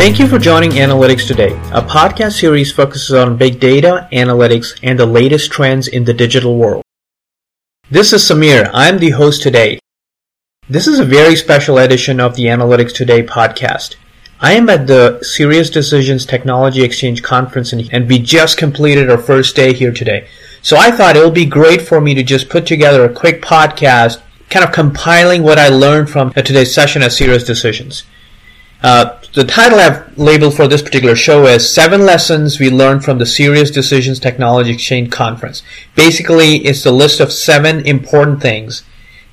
Thank you for joining Analytics Today. A podcast series focuses on big data, analytics, and the latest trends in the digital world. This is Samir. I'm the host today. This is a very special edition of the Analytics Today podcast. I am at the Sirius Decisions Technology Exchange Conference and we just completed our first day here today. So I thought it would be great for me to just put together a quick podcast kind of compiling what I learned from today's session at SiriusDecisions. Uh, the title I've labeled for this particular show is Seven Lessons We Learned from the Sirius Decisions Technology Exchange Conference. Basically, it's the list of seven important things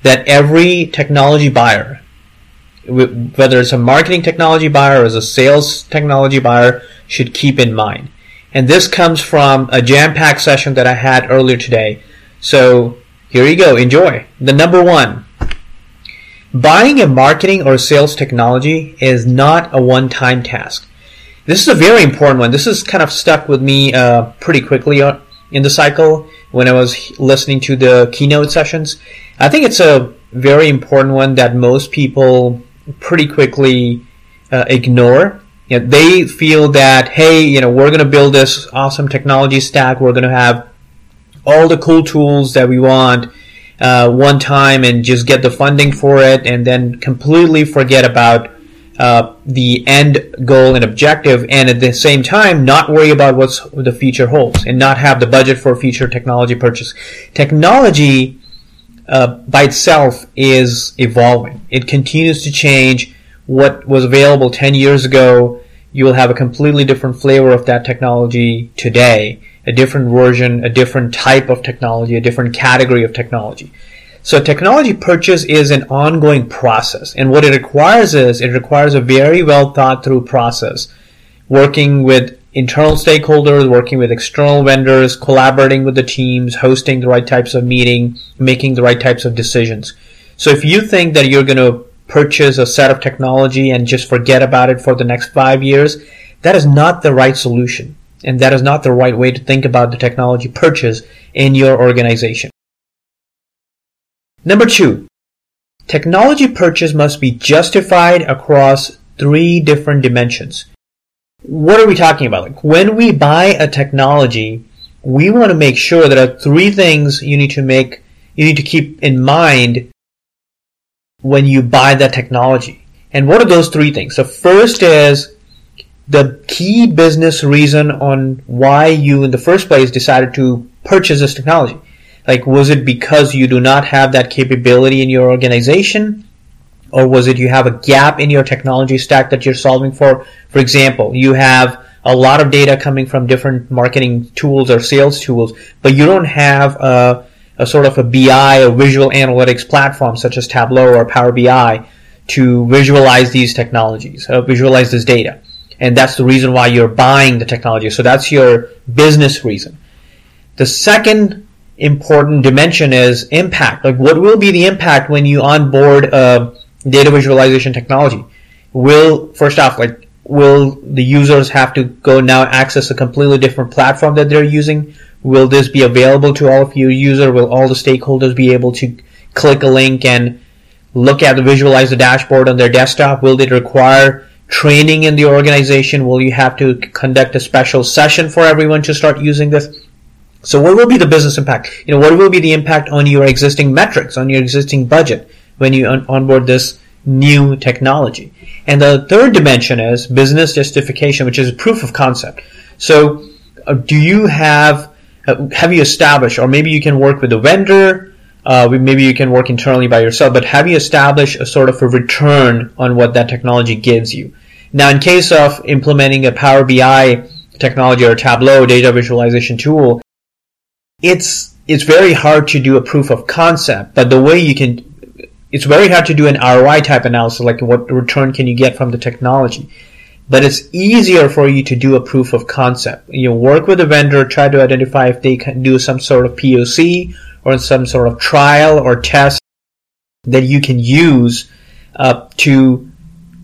that every technology buyer, whether it's a marketing technology buyer or as a sales technology buyer, should keep in mind. And this comes from a jam-packed session that I had earlier today. So here you go. Enjoy. The number one, Buying a marketing or sales technology is not a one-time task. This is a very important one. This is kind of stuck with me uh, pretty quickly uh, in the cycle when I was listening to the keynote sessions. I think it's a very important one that most people pretty quickly uh, ignore. You know, they feel that, hey, you know, we're going to build this awesome technology stack. We're going to have all the cool tools that we want uh, one time and just get the funding for it and then completely forget about uh, the end goal and objective and at the same time not worry about what the future holds and not have the budget for future technology purchase. Technology uh, by itself is evolving. It continues to change. What was available 10 years ago, you will have a completely different flavor of that technology today a different version, a different type of technology, a different category of technology. So technology purchase is an ongoing process. And what it requires is it requires a very well thought through process, working with internal stakeholders, working with external vendors, collaborating with the teams, hosting the right types of meeting, making the right types of decisions. So if you think that you're going to purchase a set of technology and just forget about it for the next five years, that is not the right solution. And that is not the right way to think about the technology purchase in your organization. Number two, technology purchase must be justified across three different dimensions. What are we talking about? Like when we buy a technology, we want to make sure there are three things you need to make, you need to keep in mind when you buy that technology. And what are those three things? So first is the key business reason on why you in the first place decided to purchase this technology. Like, was it because you do not have that capability in your organization? Or was it you have a gap in your technology stack that you're solving for? For example, you have a lot of data coming from different marketing tools or sales tools, but you don't have a, a sort of a BI or visual analytics platform such as Tableau or Power BI to visualize these technologies, uh, visualize this data and that's the reason why you're buying the technology. So that's your business reason. The second important dimension is impact. Like what will be the impact when you onboard a data visualization technology? Will, first off, like, will the users have to go now access a completely different platform that they're using? Will this be available to all of your users? Will all the stakeholders be able to click a link and look at the visualize the dashboard on their desktop? Will it require training in the organization? Will you have to conduct a special session for everyone to start using this? So what will be the business impact? You know, what will be the impact on your existing metrics, on your existing budget when you on- onboard this new technology? And the third dimension is business justification, which is proof of concept. So uh, do you have, uh, have you established, or maybe you can work with a vendor, uh, maybe you can work internally by yourself, but have you established a sort of a return on what that technology gives you? Now, in case of implementing a Power BI technology or Tableau data visualization tool, it's it's very hard to do a proof of concept. But the way you can, it's very hard to do an ROI type analysis, like what return can you get from the technology. But it's easier for you to do a proof of concept. You work with a vendor, try to identify if they can do some sort of POC or some sort of trial or test that you can use uh, to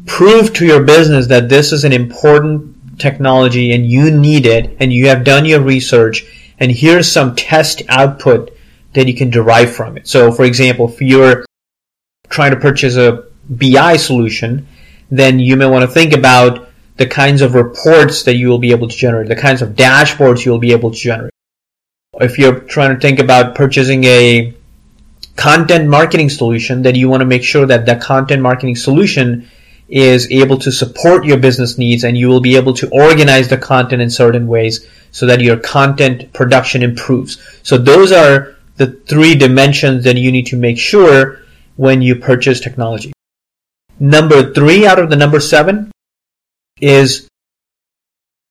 prove to your business that this is an important technology and you need it and you have done your research and here's some test output that you can derive from it. So for example, if you're trying to purchase a BI solution, then you may want to think about the kinds of reports that you will be able to generate, the kinds of dashboards you'll be able to generate. If you're trying to think about purchasing a content marketing solution, then you want to make sure that that content marketing solution is able to support your business needs and you will be able to organize the content in certain ways so that your content production improves. So those are the three dimensions that you need to make sure when you purchase technology. Number three out of the number seven is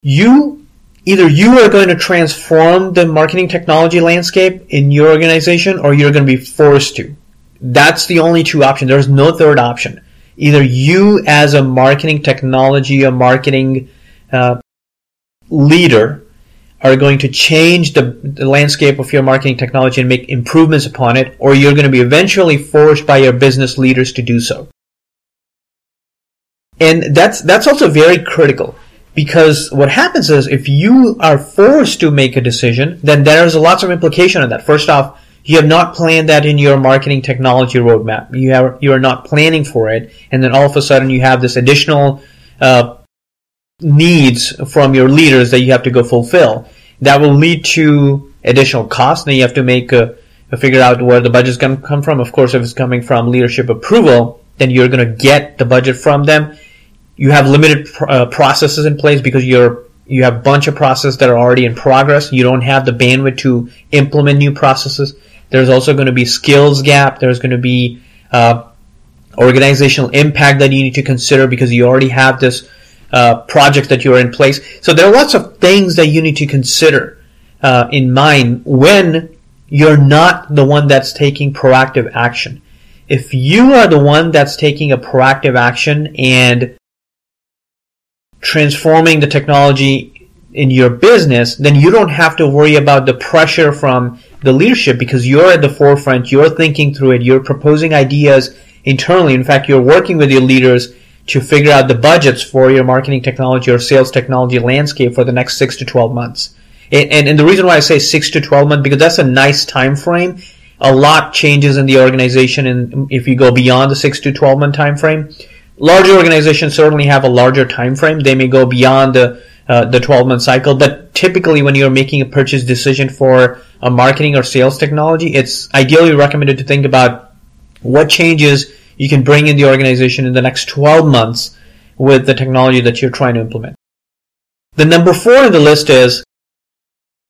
you either you are going to transform the marketing technology landscape in your organization or you're going to be forced to. That's the only two options. There's no third option. Either you as a marketing technology, a marketing uh, leader are going to change the, the landscape of your marketing technology and make improvements upon it, or you're going to be eventually forced by your business leaders to do so. And that's, that's also very critical because what happens is if you are forced to make a decision, then there's lots of implication on that. First off, you have not planned that in your marketing technology roadmap. You have, you are not planning for it. And then all of a sudden you have this additional, uh, needs from your leaders that you have to go fulfill. That will lead to additional costs. Then you have to make a, a figure out where the budget's going to come from. Of course, if it's coming from leadership approval, then you're going to get the budget from them. You have limited uh, processes in place because you're you have a bunch of processes that are already in progress. You don't have the bandwidth to implement new processes. There's also going to be skills gap. There's going to be uh, organizational impact that you need to consider because you already have this uh, project that you're in place. So there are lots of things that you need to consider uh, in mind when you're not the one that's taking proactive action. If you are the one that's taking a proactive action and transforming the technology in your business, then you don't have to worry about the pressure from the leadership because you're at the forefront, you're thinking through it, you're proposing ideas internally. In fact, you're working with your leaders to figure out the budgets for your marketing technology or sales technology landscape for the next six to 12 months. And, and, and the reason why I say six to 12 months, because that's a nice time frame. A lot changes in the organization and if you go beyond the six to 12 month time frame. Larger organizations certainly have a larger time frame. They may go beyond the uh, the 12 month cycle, but typically when you're making a purchase decision for a marketing or sales technology, it's ideally recommended to think about what changes you can bring in the organization in the next 12 months with the technology that you're trying to implement. The number four in the list is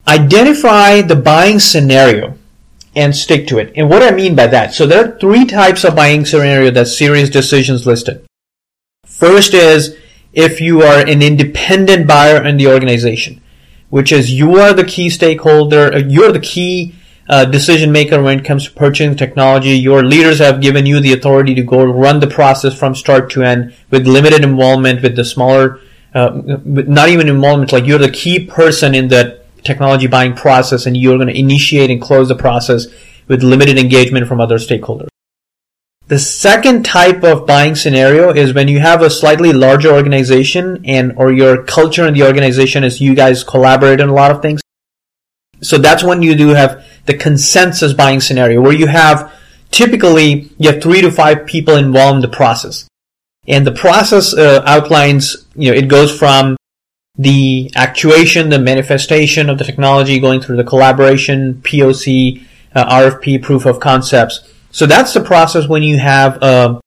identify the buying scenario and stick to it. And what I mean by that, so there are three types of buying scenario that Sirius Decisions listed. First is if you are an independent buyer in the organization, which is you are the key stakeholder, you're the key uh, decision maker when it comes to purchasing technology. Your leaders have given you the authority to go run the process from start to end with limited involvement with the smaller, uh, not even involvement, like you're the key person in the technology buying process and you're going to initiate and close the process with limited engagement from other stakeholders. The second type of buying scenario is when you have a slightly larger organization and or your culture in the organization is you guys collaborate on a lot of things. So that's when you do have the consensus buying scenario where you have typically you have three to five people involved in the process. And the process uh, outlines, you know, it goes from the actuation, the manifestation of the technology, going through the collaboration, POC, uh, RFP, proof of concepts. So that's the process when you have uh,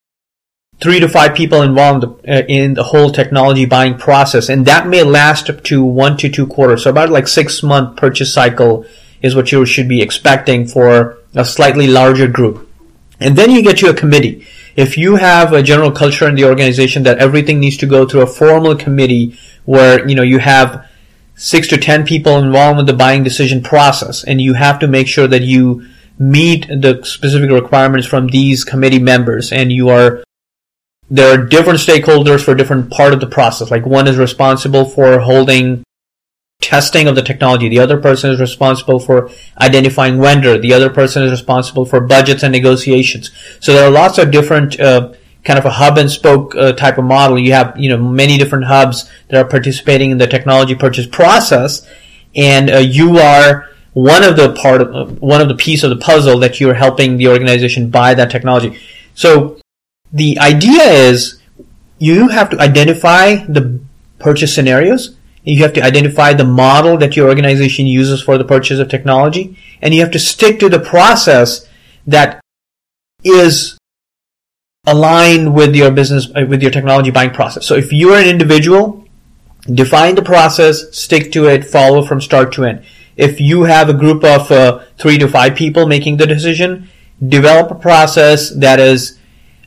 three to five people involved uh, in the whole technology buying process, and that may last up to one to two quarters. So about like six month purchase cycle is what you should be expecting for a slightly larger group. And then you get to a committee. If you have a general culture in the organization that everything needs to go through a formal committee where, you know, you have six to ten people involved with the buying decision process and you have to make sure that you meet the specific requirements from these committee members and you are there are different stakeholders for different part of the process. Like one is responsible for holding testing of the technology. The other person is responsible for identifying vendor. The other person is responsible for budgets and negotiations. So there are lots of different uh, kind of a hub and spoke uh, type of model. You have you know many different hubs that are participating in the technology purchase process, and uh, you are one of the part of one of the piece of the puzzle that you're helping the organization buy that technology. So the idea is you have to identify the purchase scenarios. You have to identify the model that your organization uses for the purchase of technology, and you have to stick to the process that is aligned with your business, uh, with your technology buying process. So if you're an individual, define the process, stick to it, follow from start to end. If you have a group of uh, three to five people making the decision, develop a process that is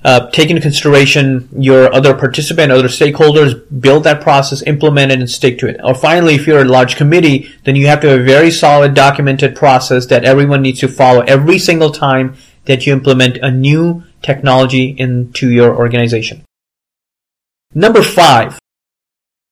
uh, take into consideration your other participant, other stakeholders, build that process, implement it, and stick to it. Or finally, if you're a large committee, then you have to have a very solid documented process that everyone needs to follow every single time that you implement a new technology into your organization. Number five.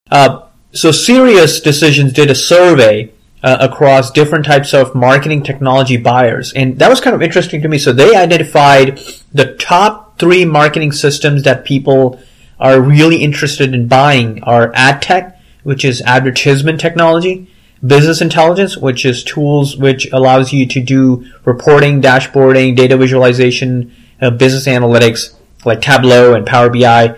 Uh, so Sirius Decisions did a survey uh, across different types of marketing technology buyers. And that was kind of interesting to me. So they identified the top three marketing systems that people are really interested in buying are ad tech, which is advertisement technology, business intelligence, which is tools which allows you to do reporting, dashboarding, data visualization, uh, business analytics like Tableau and Power BI.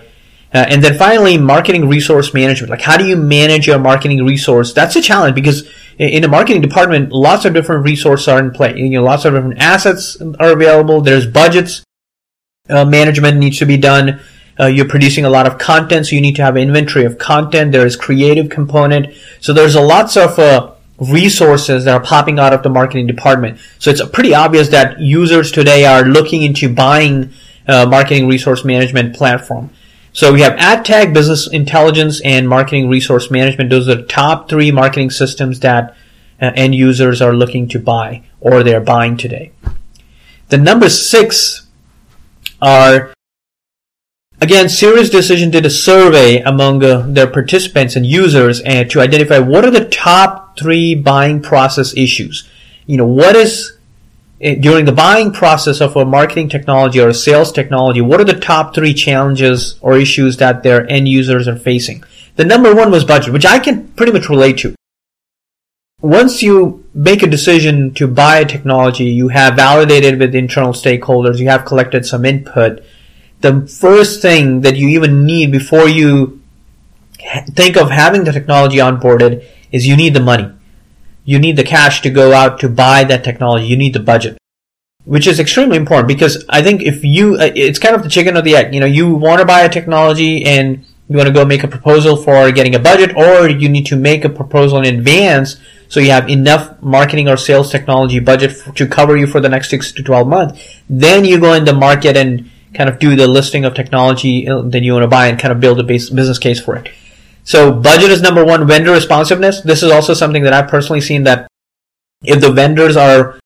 Uh, and then finally, marketing resource management. Like, how do you manage your marketing resource? That's a challenge because in the marketing department, lots of different resources are in play. You know, lots of different assets are available. There's budgets. Uh, management needs to be done. Uh, you're producing a lot of content, so you need to have inventory of content. There is creative component. So there's a lots of uh, resources that are popping out of the marketing department. So it's pretty obvious that users today are looking into buying uh, marketing resource management platform. So we have ad tech, business intelligence, and marketing resource management. Those are the top three marketing systems that uh, end users are looking to buy or they're buying today. The number six are again Sirius Decision did a survey among uh, their participants and users and to identify what are the top three buying process issues. You know what is Eh, during the buying process of a marketing technology or a sales technology, what are the top three challenges or issues that their end users are facing? The number one was budget, which I can pretty much relate to. Once you make a decision to buy a technology, you have validated with internal stakeholders, you have collected some input. The first thing that you even need before you think of having the technology onboarded is you need the money you need the cash to go out to buy that technology. You need the budget, which is extremely important because I think if you, uh, it's kind of the chicken or the egg. You know, you want to buy a technology and you want to go make a proposal for getting a budget, or you need to make a proposal in advance so you have enough marketing or sales technology budget to cover you for the next six to 12 months. Then you go in the market and kind of do the listing of technology uh, that you want to buy and kind of build a base business case for it. So budget is number one. Vendor responsiveness. This is also something that I've personally seen that if the vendors are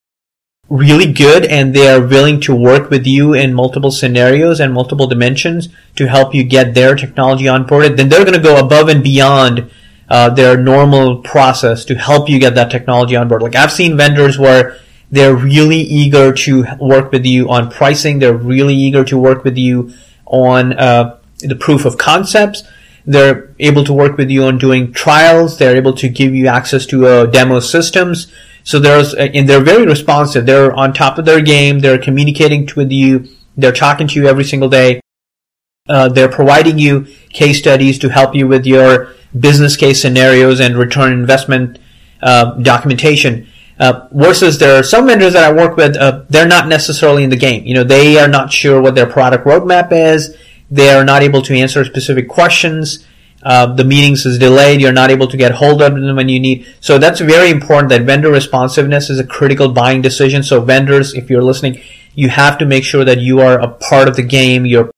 really good and they are willing to work with you in multiple scenarios and multiple dimensions to help you get their technology onboarded, then they're going to go above and beyond uh, their normal process to help you get that technology on board. Like I've seen vendors where they're really eager to work with you on pricing. They're really eager to work with you on uh, the proof of concepts. They're able to work with you on doing trials. They're able to give you access to uh, demo systems. So there's, uh, and they're very responsive. They're on top of their game. They're communicating with you. They're talking to you every single day. Uh, they're providing you case studies to help you with your business case scenarios and return investment uh, documentation. Uh, versus there are some vendors that I work with, uh, they're not necessarily in the game. You know, they are not sure what their product roadmap is. They are not able to answer specific questions. Uh, the meetings is delayed. You're not able to get hold of them when you need. So that's very important that vendor responsiveness is a critical buying decision. So vendors, if you're listening, you have to make sure that you are a part of the game. You're,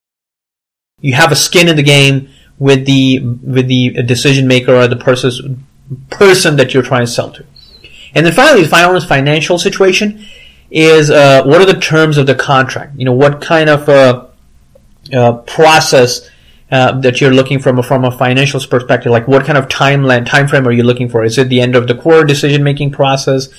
you have a skin in the game with the, with the decision maker or the person, person that you're trying to sell to. And then finally, the final financial situation is, uh, what are the terms of the contract? You know, what kind of, uh, uh, process uh, that you're looking from a, from a financial perspective? Like what kind of timeline time frame are you looking for? Is it the end of the core decision making process?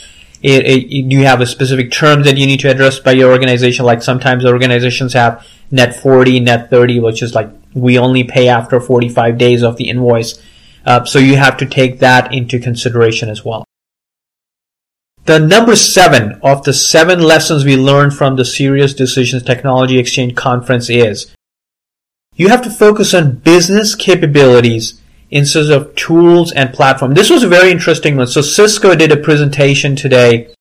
It, it, do you have a specific term that you need to address by your organization? Like sometimes organizations have net 40, net 30, which is like we only pay after 45 days of the invoice. Uh, so you have to take that into consideration as well. The number seven of the seven lessons we learned from the Sirius Decisions Technology Exchange Conference is you have to focus on business capabilities instead of tools and platform. This was a very interesting one. So Cisco did a presentation today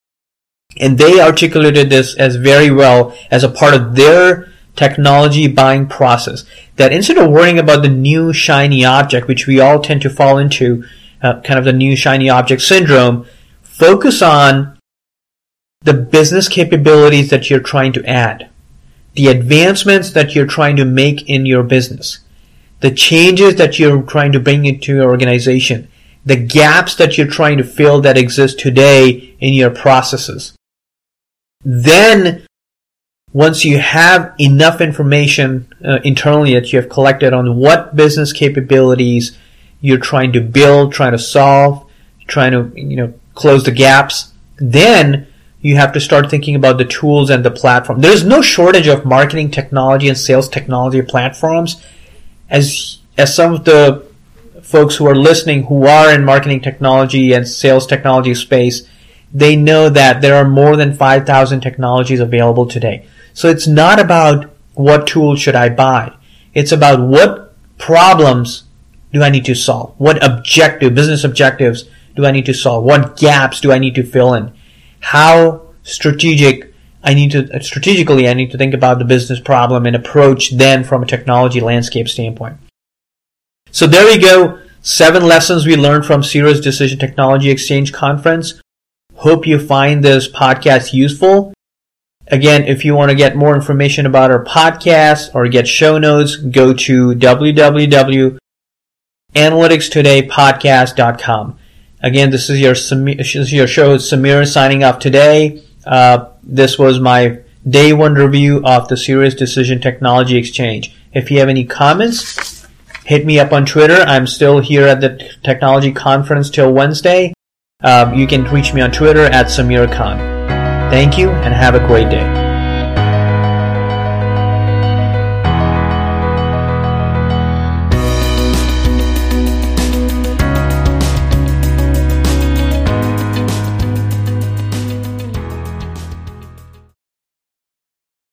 and they articulated this as very well as a part of their technology buying process. That instead of worrying about the new shiny object, which we all tend to fall into, uh, kind of the new shiny object syndrome, focus on the business capabilities that you're trying to add, the advancements that you're trying to make in your business, the changes that you're trying to bring into your organization, the gaps that you're trying to fill that exist today in your processes. Then, once you have enough information uh, internally that you have collected on what business capabilities you're trying to build, trying to solve, trying to you know close the gaps, then you have to start thinking about the tools and the platform. There's no shortage of marketing technology and sales technology platforms. As as some of the folks who are listening who are in marketing technology and sales technology space they know that there are more than 5,000 technologies available today. So it's not about what tool should I buy. It's about what problems do I need to solve? What objective, business objectives do I need to solve? What gaps do I need to fill in? How strategic I need to, uh, strategically, I need to think about the business problem and approach then from a technology landscape standpoint. So there we go. Seven lessons we learned from Sirius Decision Technology Exchange Conference. Hope you find this podcast useful. Again, if you want to get more information about our podcast or get show notes, go to www.analyticstodaypodcast.com. Again, this is your your show. Samir signing off today. Uh, this was my day one review of the Sirius Decision Technology Exchange. If you have any comments, hit me up on Twitter. I'm still here at the technology conference till Wednesday. Um, you can reach me on Twitter at Samir Khan. Thank you and have a great day.